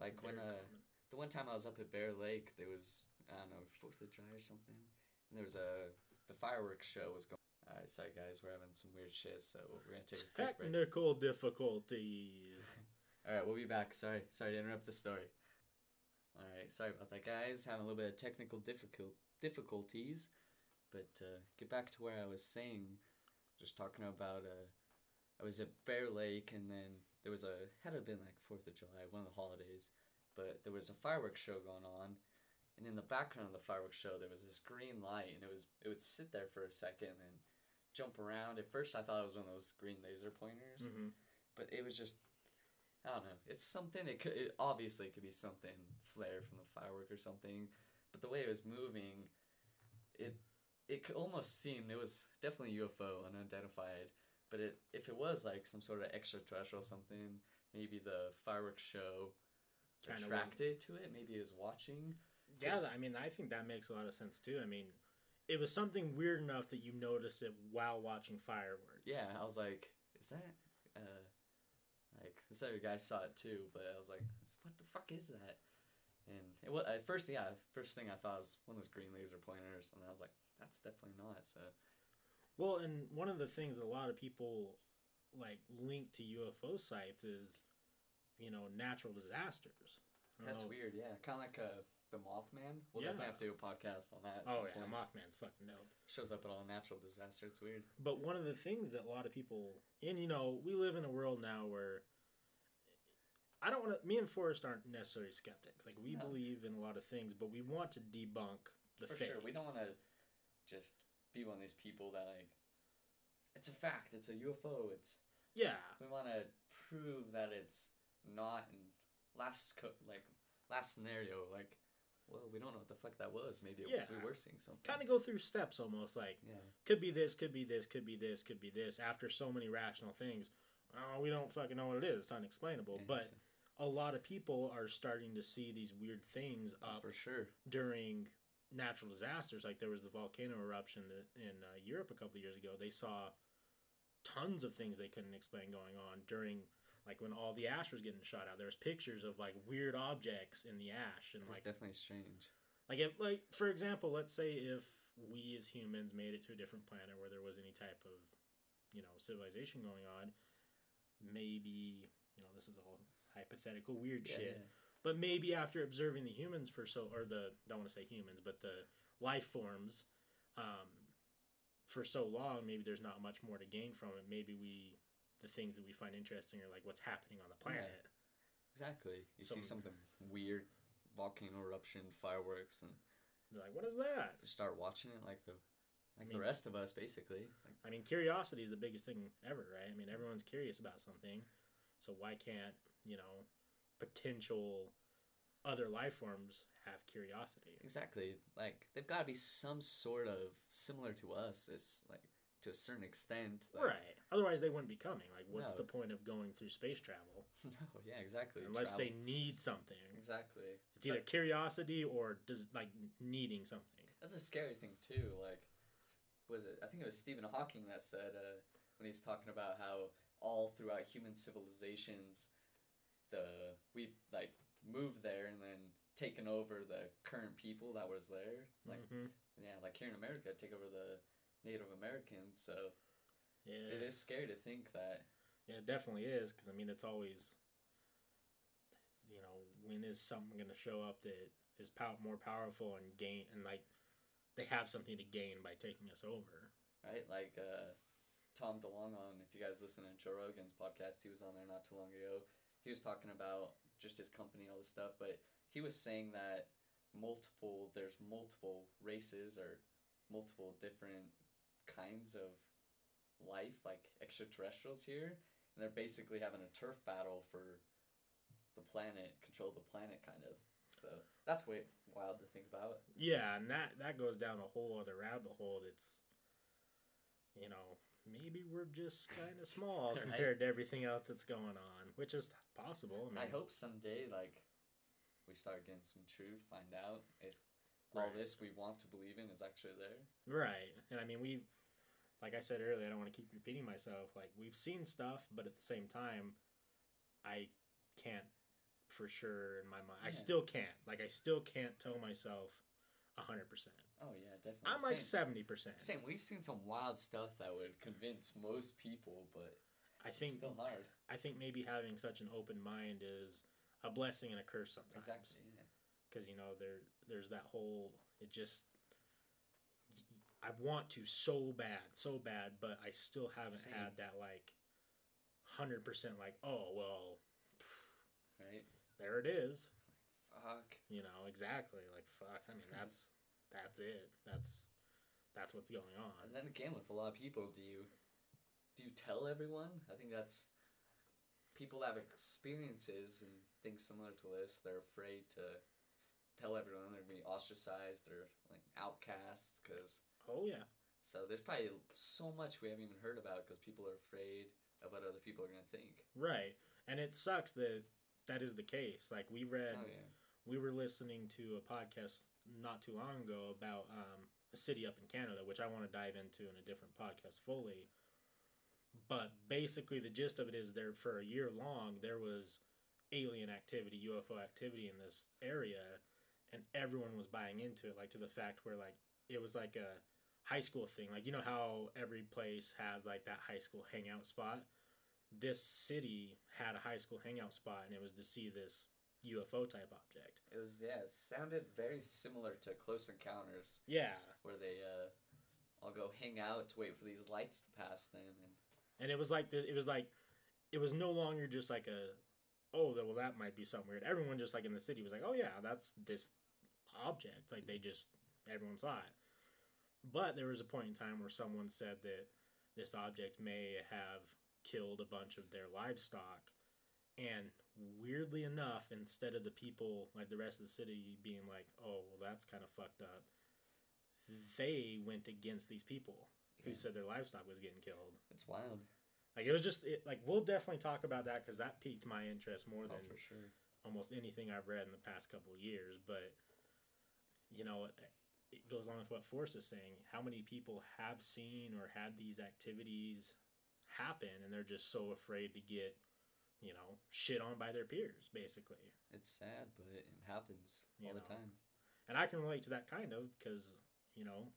Like when uh, common. the one time I was up at Bear Lake, there was I don't know Fourth of July or something, and there was a the fireworks show was going. All right, sorry guys, we're having some weird shit, so we're gonna take a quick break. technical difficulties. All right, we'll be back. Sorry, sorry to interrupt the story. All right, sorry about that, guys. Having a little bit of technical difficult difficulties, But uh, get back to where I was saying, just talking about uh, I was at Bear Lake, and then there was a had to have been like Fourth of July, one of the holidays, but there was a fireworks show going on, and in the background of the fireworks show there was this green light, and it was it would sit there for a second and jump around. At first, I thought it was one of those green laser pointers, hmm but it was just I don't know. It's something. It could it, obviously it could be something flare from the firework or something, but the way it was moving, it it could almost seem it was definitely UFO unidentified. But it if it was like some sort of extraterrestrial something, maybe the fireworks show Kinda attracted to it. Maybe it was watching. Yeah, I mean, I think that makes a lot of sense too. I mean, it was something weird enough that you noticed it while watching fireworks. Yeah, I was like, is that uh like this other guy saw it too, but I was like, what the fuck is that? And it was at first, yeah, first thing I thought was one of those green laser pointers, and I was like, that's definitely not. So Well, and one of the things that a lot of people like link to UFO sites is, you know, natural disasters. That's know- weird. Yeah, kind of like uh, the Mothman. We'll Yeah. definitely have to do a podcast on that. At Oh yeah, point. Mothman's fucking dope. shows up at all natural disaster. It's weird. But one of the things that a lot of people, and you know, we live in a world now where I don't want to. Me and Forrest aren't necessarily skeptics. Like we No. believe in a lot of things, but we want to debunk the For fake. sure, we don't want to just be one of these people that like. It's a fact. It's a UFO. It's Yeah, we want to prove that it's not in last co- like last scenario like well we don't know what the fuck that was maybe it, Yeah. we were seeing something kind of go through steps almost. Like yeah could be this, could be this, could be this, could be this. After so many rational things, oh, we don't fucking know what it is. It's unexplainable. But a lot of people are starting to see these weird things up for sure during natural disasters. Like there was the volcano eruption that in uh, Europe a couple of years ago. They saw tons of things they couldn't explain going on during like when all the ash was getting shot out. There was pictures of like weird objects in the ash and it's like definitely strange like like for example, let's say if we as humans made it to a different planet where there was any type of you know civilization going on, maybe you know this is all hypothetical weird yeah, shit. yeah. But maybe after observing the humans for so, or the don't want to say humans, but the life forms, um, for so long, maybe there's not much more to gain from it. Maybe we, the things that we find interesting are like what's happening on the planet. exactly you see something weird volcano eruption fireworks and They're like, what is that? just start watching it like the like I the rest of us basically like I mean, curiosity is the biggest thing ever, right? I mean, everyone's curious about something, so why can't you know potential other life forms have curiosity? exactly like they've got to be some sort of similar to us it's like to a certain extent like, right. Otherwise, they wouldn't be coming. Like, what's No. the point of going through space travel no yeah exactly unless Travel- they need something? exactly It's either curiosity or does like needing something. That's a scary thing too. Like, was it? I think it was Stephen Hawking that said uh, when he's talking about how all throughout human civilizations, the we've like moved there and then taken over the current people that was there. Like, Mhm. yeah, like here in America, take over the Native Americans. So yeah, it is scary to think that. yeah, it definitely is. Because I mean, it's always, you know, when is something going to show up that is pow- more powerful and gain and like they have something to gain by taking us over. right? Like uh, Tom DeLonge on, if you guys listen to Joe Rogan's podcast, he was on there not too long ago. He was talking about just his company, and all this stuff, but he was saying that multiple, there's multiple races or multiple different kinds of life, like extraterrestrials here, and they're basically having a turf battle for the planet, control the planet, kind of. So that's way wild to think about. Yeah, and that that goes down a whole other rabbit hole. That's, you know, maybe we're just kind of small Right. compared to everything else that's going on, which is possible. I, mean, I hope someday, like, we start getting some truth, find out if all this we want to believe in is actually there. Right. And I mean, we, like I said earlier, I don't want to keep repeating myself. Like, we've seen stuff, but at the same time, I can't for sure in my mind. I still can't. Like, I still can't tell myself 100%. Oh yeah, definitely. I'm like 70%. same. We've seen some wild stuff that would convince most people, but I it's think still hard. I think maybe having such an open mind is a blessing and a curse sometimes. Exactly. Yeah. Because, you know, there there's that whole, it just, I want to so bad, so bad, but I still haven't Same. had that like hundred percent like, oh well, right? there it is. Fuck. You know exactly. Like fuck. I mean that's that's it. That's that's what's going on. And then again, with a lot of people, do you do you tell everyone? I think that's people that have experiences and things similar to this. They're afraid to tell everyone. They're gonna be ostracized or like outcasts because. Oh yeah. So there's probably so much we haven't even heard about because people are afraid of what other people are gonna think. Right. And it sucks that that is the case. Like we read, Oh yeah. we were listening to a podcast not too long ago about um, a city up in Canada, which I want to dive into in a different podcast fully. But basically, the gist of it is there for a year long there was alien activity, UFO activity in this area, and everyone was buying into it, like to the fact where like it was like a high school thing. Like you know how every place has like that high school hangout spot. This city had a high school hangout spot, and it was to see this UFO type object. It was yeah. It sounded very similar to Close Encounters, Yeah, where they uh, all go hang out to wait for these lights to pass them, and and it was like the, it was like it was no longer just like a oh well that might be something weird. Everyone just like in the city was like oh yeah that's this object like they just everyone saw it. But there was a point in time where someone said that this object may have killed a bunch of their livestock, and weirdly enough, instead of the people like the rest of the city being like oh well that's kind of fucked up, they went against these people who Yeah. said their livestock was getting killed. it's wild. Like it was just it, like we'll definitely talk about that because that piqued my interest more Oh, than for sure. almost anything I've read in the past couple of years. But you know, it goes along with what Forrest is saying. How many people have seen or had these activities happen, and they're just so afraid to get you know shit on by their peers, basically. It's sad, but it happens You all the time. And I can relate to that kind of because you know,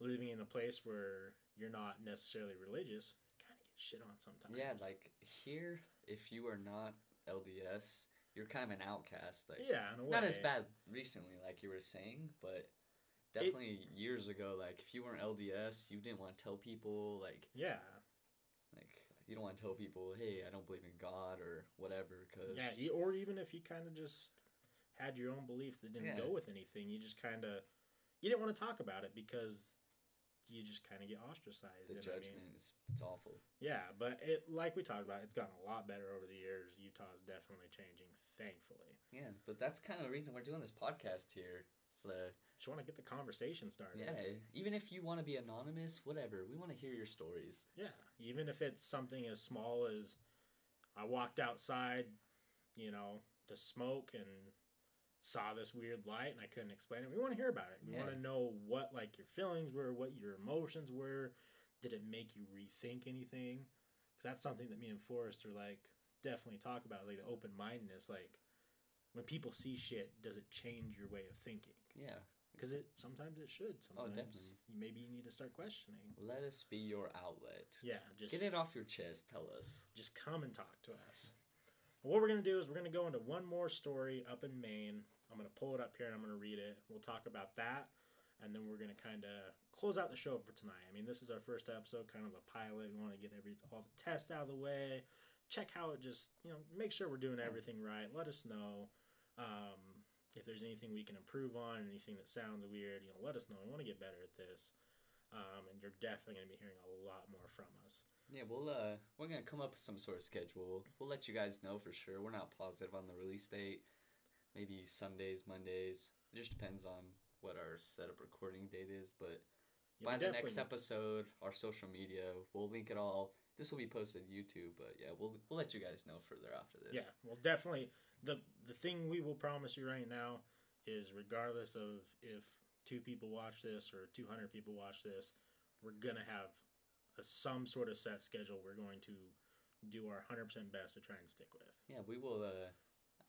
living in a place where you're not necessarily religious, kind of get shit on sometimes. Yeah, like here, if you are not LDS, you're kind of an outcast. Like yeah, in a way. not as bad recently, like you were saying, but definitely years ago. Like if you weren't LDS, you didn't want to tell people like Yeah, you don't want to tell people, hey, I don't believe in God or whatever, because Yeah, or even if you kind of just had your own beliefs that didn't Yeah. go with anything, you just kind of you didn't want to talk about it because you just kind of get ostracized. the and I mean, judgment is it's awful. yeah, but it like we talked about, it's gotten a lot better over the years. Utah's definitely changing, thankfully. Yeah, but that's kind of the reason we're doing this podcast here. So Just want to get the conversation started. yeah, even if you want to be anonymous, whatever, we want to hear your stories. Yeah, even if it's something as small as I walked outside, you know, to smoke and saw this weird light and I couldn't explain it. We want to hear about it. We want to know what like your feelings were, what your emotions were. Did it make you rethink anything? Because that's something that me and Forrest are like definitely talk about, like the open mindedness. Like when people see shit, does it change your way of thinking? Yeah, Because it sometimes it should. Oh, Sometimes definitely. you maybe you need to start questioning. let us be your outlet. Yeah, just Get it off your chest. Tell us. just come and talk to us. But what we're going to do is we're going to go into one more story up in Maine. I'm going to pull it up here and I'm going to read it. We'll talk about that. And then we're going to kind of close out the show for tonight. I mean, this is our first episode, kind of a pilot. We want to get every all the tests out of the way, check how it just, you know, make sure we're doing everything right. Let us know um, if there's anything we can improve on, anything that sounds weird. You know, let us know. We want to get better at this. Um, and you're definitely going to be hearing a lot more from us. Yeah, we'll uh, we're gonna come up with some sort of schedule. We'll let you guys know for sure. We're not positive on the release date. Maybe Sundays, Mondays. It just depends on what our setup recording date is. But Yeah, by the next episode, our social media, we'll link it all. This will be posted YouTube, but yeah, we'll we'll let you guys know further after this. Yeah, well, definitely. the The thing we will promise you right now is, regardless of if two people watch this or two hundred people watch this, we're gonna have a, some sort of set schedule. We're going to do our hundred percent best to try and stick with. Yeah, we will. Uh,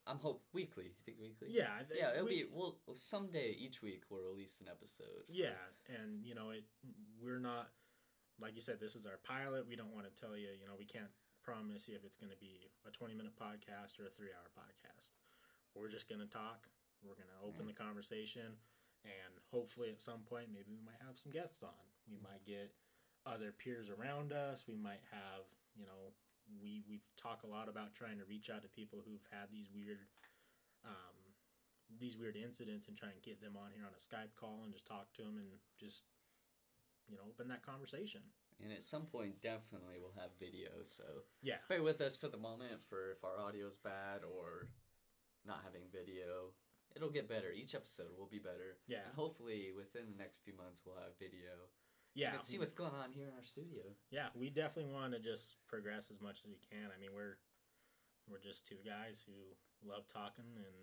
I'm hope weekly. You think weekly? Yeah, I think Yeah, it'll we- be. We'll someday each week we'll release an episode. Yeah, and you know it. We're not like you said. This is our pilot. We don't want to tell you. You know, we can't promise you if it's going to be a twenty-minute podcast or a three-hour podcast. We're just going to talk. We're going to open mm. the conversation, and hopefully, at some point, maybe we might have some guests on. We might get other peers around us. We might have, you know, we we've talked a lot about trying to reach out to people who've had these weird, um, these weird incidents and try and get them on here on a Skype call and just talk to them and just, you know, open that conversation. And at some point, definitely we'll have video. So Yeah. bear with us for the moment for if our audio's bad or not having video. It'll get better. Each episode will be better. Yeah. And hopefully within the next few months we'll have video. Yeah. And see what's going on here in our studio. Yeah, we definitely want to just progress as much as we can. I mean, we're we're just two guys who love talking and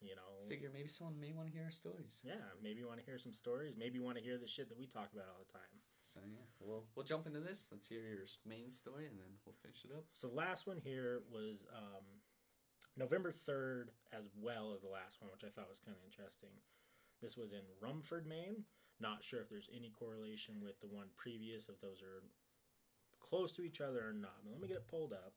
you know, Figure maybe someone may want to hear our stories. yeah, maybe want to hear some stories, maybe want to hear the shit that we talk about all the time. So yeah, we'll we'll jump into this. Let's hear your main story and then we'll finish it up. So the last one here was um, November 3rd as well as the last one, which I thought was kind of interesting. This was in Rumford, Maine. Not sure if there's any correlation with the one previous, if those are close to each other or not. But let me get it pulled up.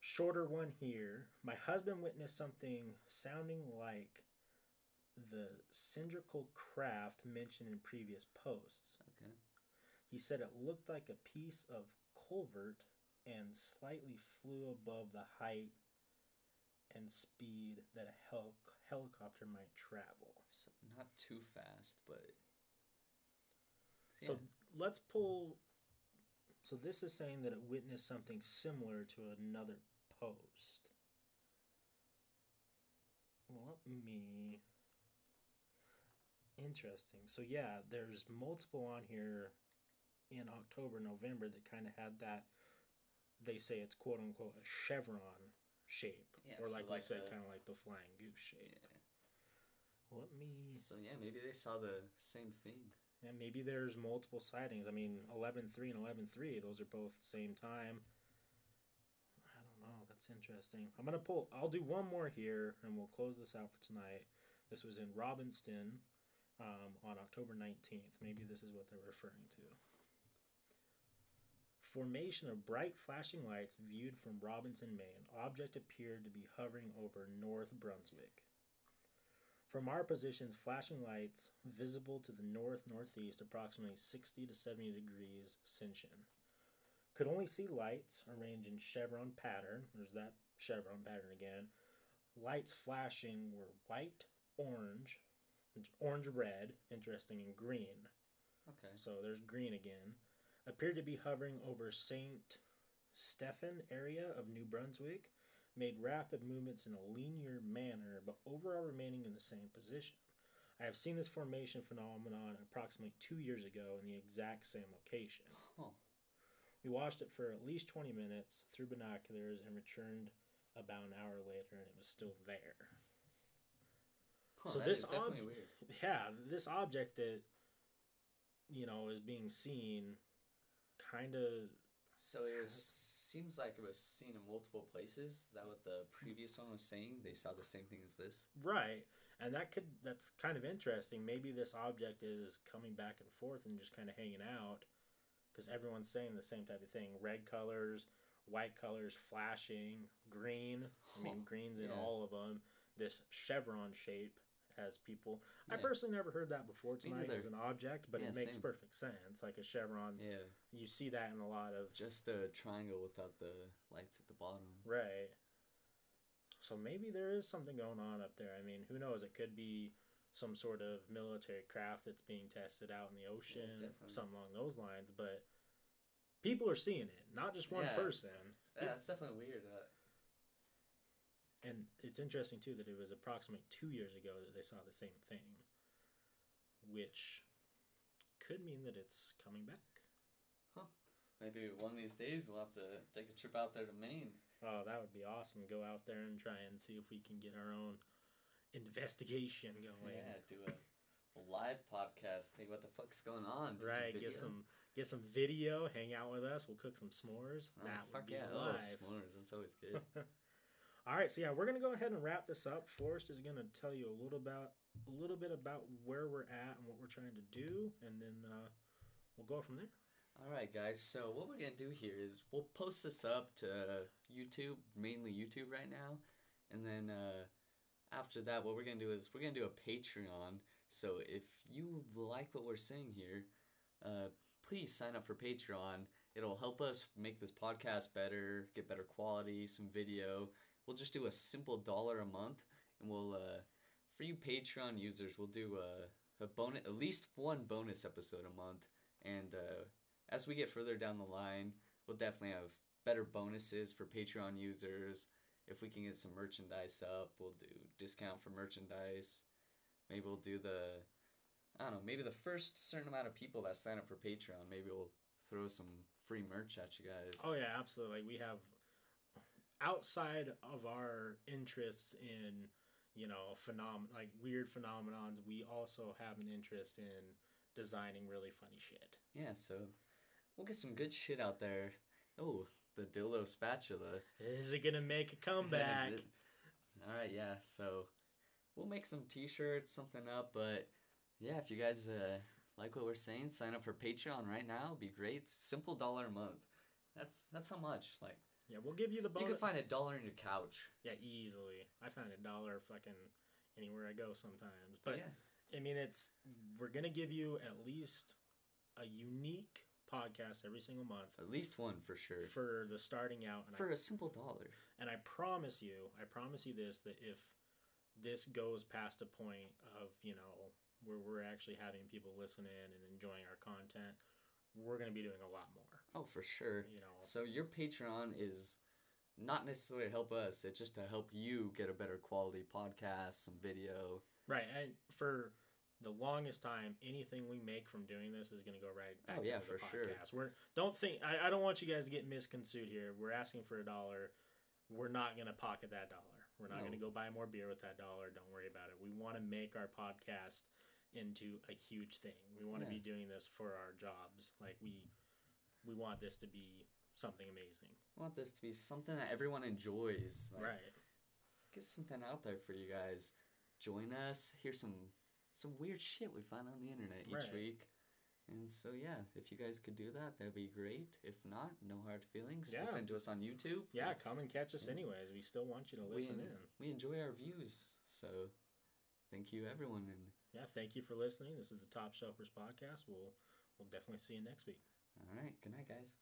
Shorter one here. My husband witnessed something sounding like the cylindrical craft mentioned in previous posts. Okay. He said it looked like a piece of culvert and slightly flew above the height and speed that a hel- helicopter might travel. So not too fast, but So let's pull. So this is saying that it witnessed something similar to another post. Let me. Interesting. So yeah, there's multiple on here in October, November that kind of had that. They say it's quote unquote a chevron shape, Yeah, or so like, we like said, kind of like the flying goose shape. yeah. Let me. So yeah, maybe they saw the same thing. Yeah, maybe there's multiple sightings. I mean, 11.3 and 11.3, those are both the same time. I don't know. That's interesting. I'm going to pull, I'll do one more here and we'll close this out for tonight. This was in Robbinston um, on October 19th. Maybe this is what they're referring to. Formation of bright flashing lights viewed from Robinson, Maine. Object appeared to be hovering over North Brunswick. From our positions, flashing lights visible to the north northeast, approximately 60 to 70 degrees ascension. Could only see lights arranged in chevron pattern. There's that chevron pattern again. Lights flashing were white, orange, orange red, interesting, and green. Okay. So there's green again. Appeared to be hovering over St. Stephen area of New Brunswick. Made rapid movements in a linear manner, but overall remaining in the same position. I have seen this formation phenomenon approximately two years ago in the exact same location. Huh. We watched it for at least 20 minutes through binoculars and returned about an hour later, and it was still there. Huh, So this is definitely ob- weird. yeah, this object that you know is being seen kind of So it was, seems like it was seen in multiple places. Is that what the previous one was saying? They saw the same thing as this. right and that could that's kind of interesting maybe this object is coming back and forth and just kind of hanging out because everyone's saying the same type of thing red colors white colors flashing green i mean greens in yeah. all of them this chevron shape as people i personally never heard that before tonight as an object but Yeah, it makes same. perfect sense like a chevron Yeah, you see that in a lot of just a triangle without the lights at the bottom. Right. So maybe there is something going on up there. I mean, who knows? It could be some sort of military craft that's being tested out in the ocean, definitely. something along those lines. But people are seeing it, not just one Yeah. person. Yeah, that's definitely weird. Uh, And it's interesting too that it was approximately two years ago that they saw the same thing, which could mean that it's coming back. Huh. Maybe one of these days we'll have to take a trip out there to Maine. Oh, that would be awesome. Go out there and try and see if we can get our own investigation going. Yeah, do a, live podcast. Hey, what the fuck's going on? Do right video. get some get some video hang out with us we'll cook some s'mores Oh, that fuck would be yeah! Oh, s'mores. That's always good. all right so yeah we're gonna go ahead and wrap this up forrest is gonna tell you a little about a little bit about where we're at and what we're trying to do and then uh, we'll go from there All right, guys. So what we're gonna do here is we'll post this up to YouTube, mainly YouTube right now, and then uh, after that, what we're gonna do is we're gonna do a Patreon. So if you like what we're saying here, uh, please sign up for Patreon. It'll help us make this podcast better, get better quality, some video. We'll just do a simple dollar a month, and we'll uh, for you Patreon users, we'll do a, a bonus, at least one bonus episode a month. And uh, as we get further down the line, we'll definitely have better bonuses for Patreon users. If we can get some merchandise up, we'll do discount for merchandise. Maybe we'll do the I don't know, maybe the first certain amount of people that sign up for Patreon, maybe we'll throw some free merch at you guys. Oh yeah, absolutely. Like we have outside of our interests in, you know, phenom like weird phenomenons, we also have an interest in designing really funny shit. Yeah, so we'll get some good shit out there. Oh, the dildo spatula. Is it gonna make a comeback? All right, yeah. So we'll make some T-shirts, something up. But yeah, if you guys uh, like what we're saying, sign up for Patreon right now. It'd be great. Simple dollar a month. That's that's how much. Like yeah, we'll give you the bonus. you can find a dollar in your couch. Yeah, easily. I find a dollar fucking anywhere I go sometimes. But yeah. I mean, it's we're gonna give you at least a unique podcast every single month At least one for sure. for the starting out. And For I, a simple dollar. and I promise you, I promise you this that if this goes past a point of you know where we're actually having people listen in and enjoying our content, we're gonna be doing a lot more. Oh, for sure. You know, So your Patreon is not necessarily to help us. It's just to help you get a better quality podcast, some video. right? And for the longest time, anything we make from doing this is going to go right back Oh, yeah, into the for sure. podcast. We're don't think I, I don't want you guys to get misconstrued here. We're asking for a dollar. We're not going to pocket that dollar. We're not No. going to go buy more beer with that dollar. Don't worry about it. We want to make our podcast into a huge thing. We want to be doing this for our jobs. Like we we want this to be something amazing. I want this to be something that everyone enjoys. Like, right. Get something out there for you guys. Join us. Hear some some weird shit we find on the internet each Right. week. And so yeah, if you guys could do that, that'd be great. If not, no hard feelings. Yeah. Listen to us on YouTube. Yeah, come and catch us Yeah. anyways. We still want you to We, listen in. we enjoy our views. So thank you everyone and Yeah, thank you for listening. This is the Top Shelfers podcast. We'll we'll definitely see you next week. all right, good night guys.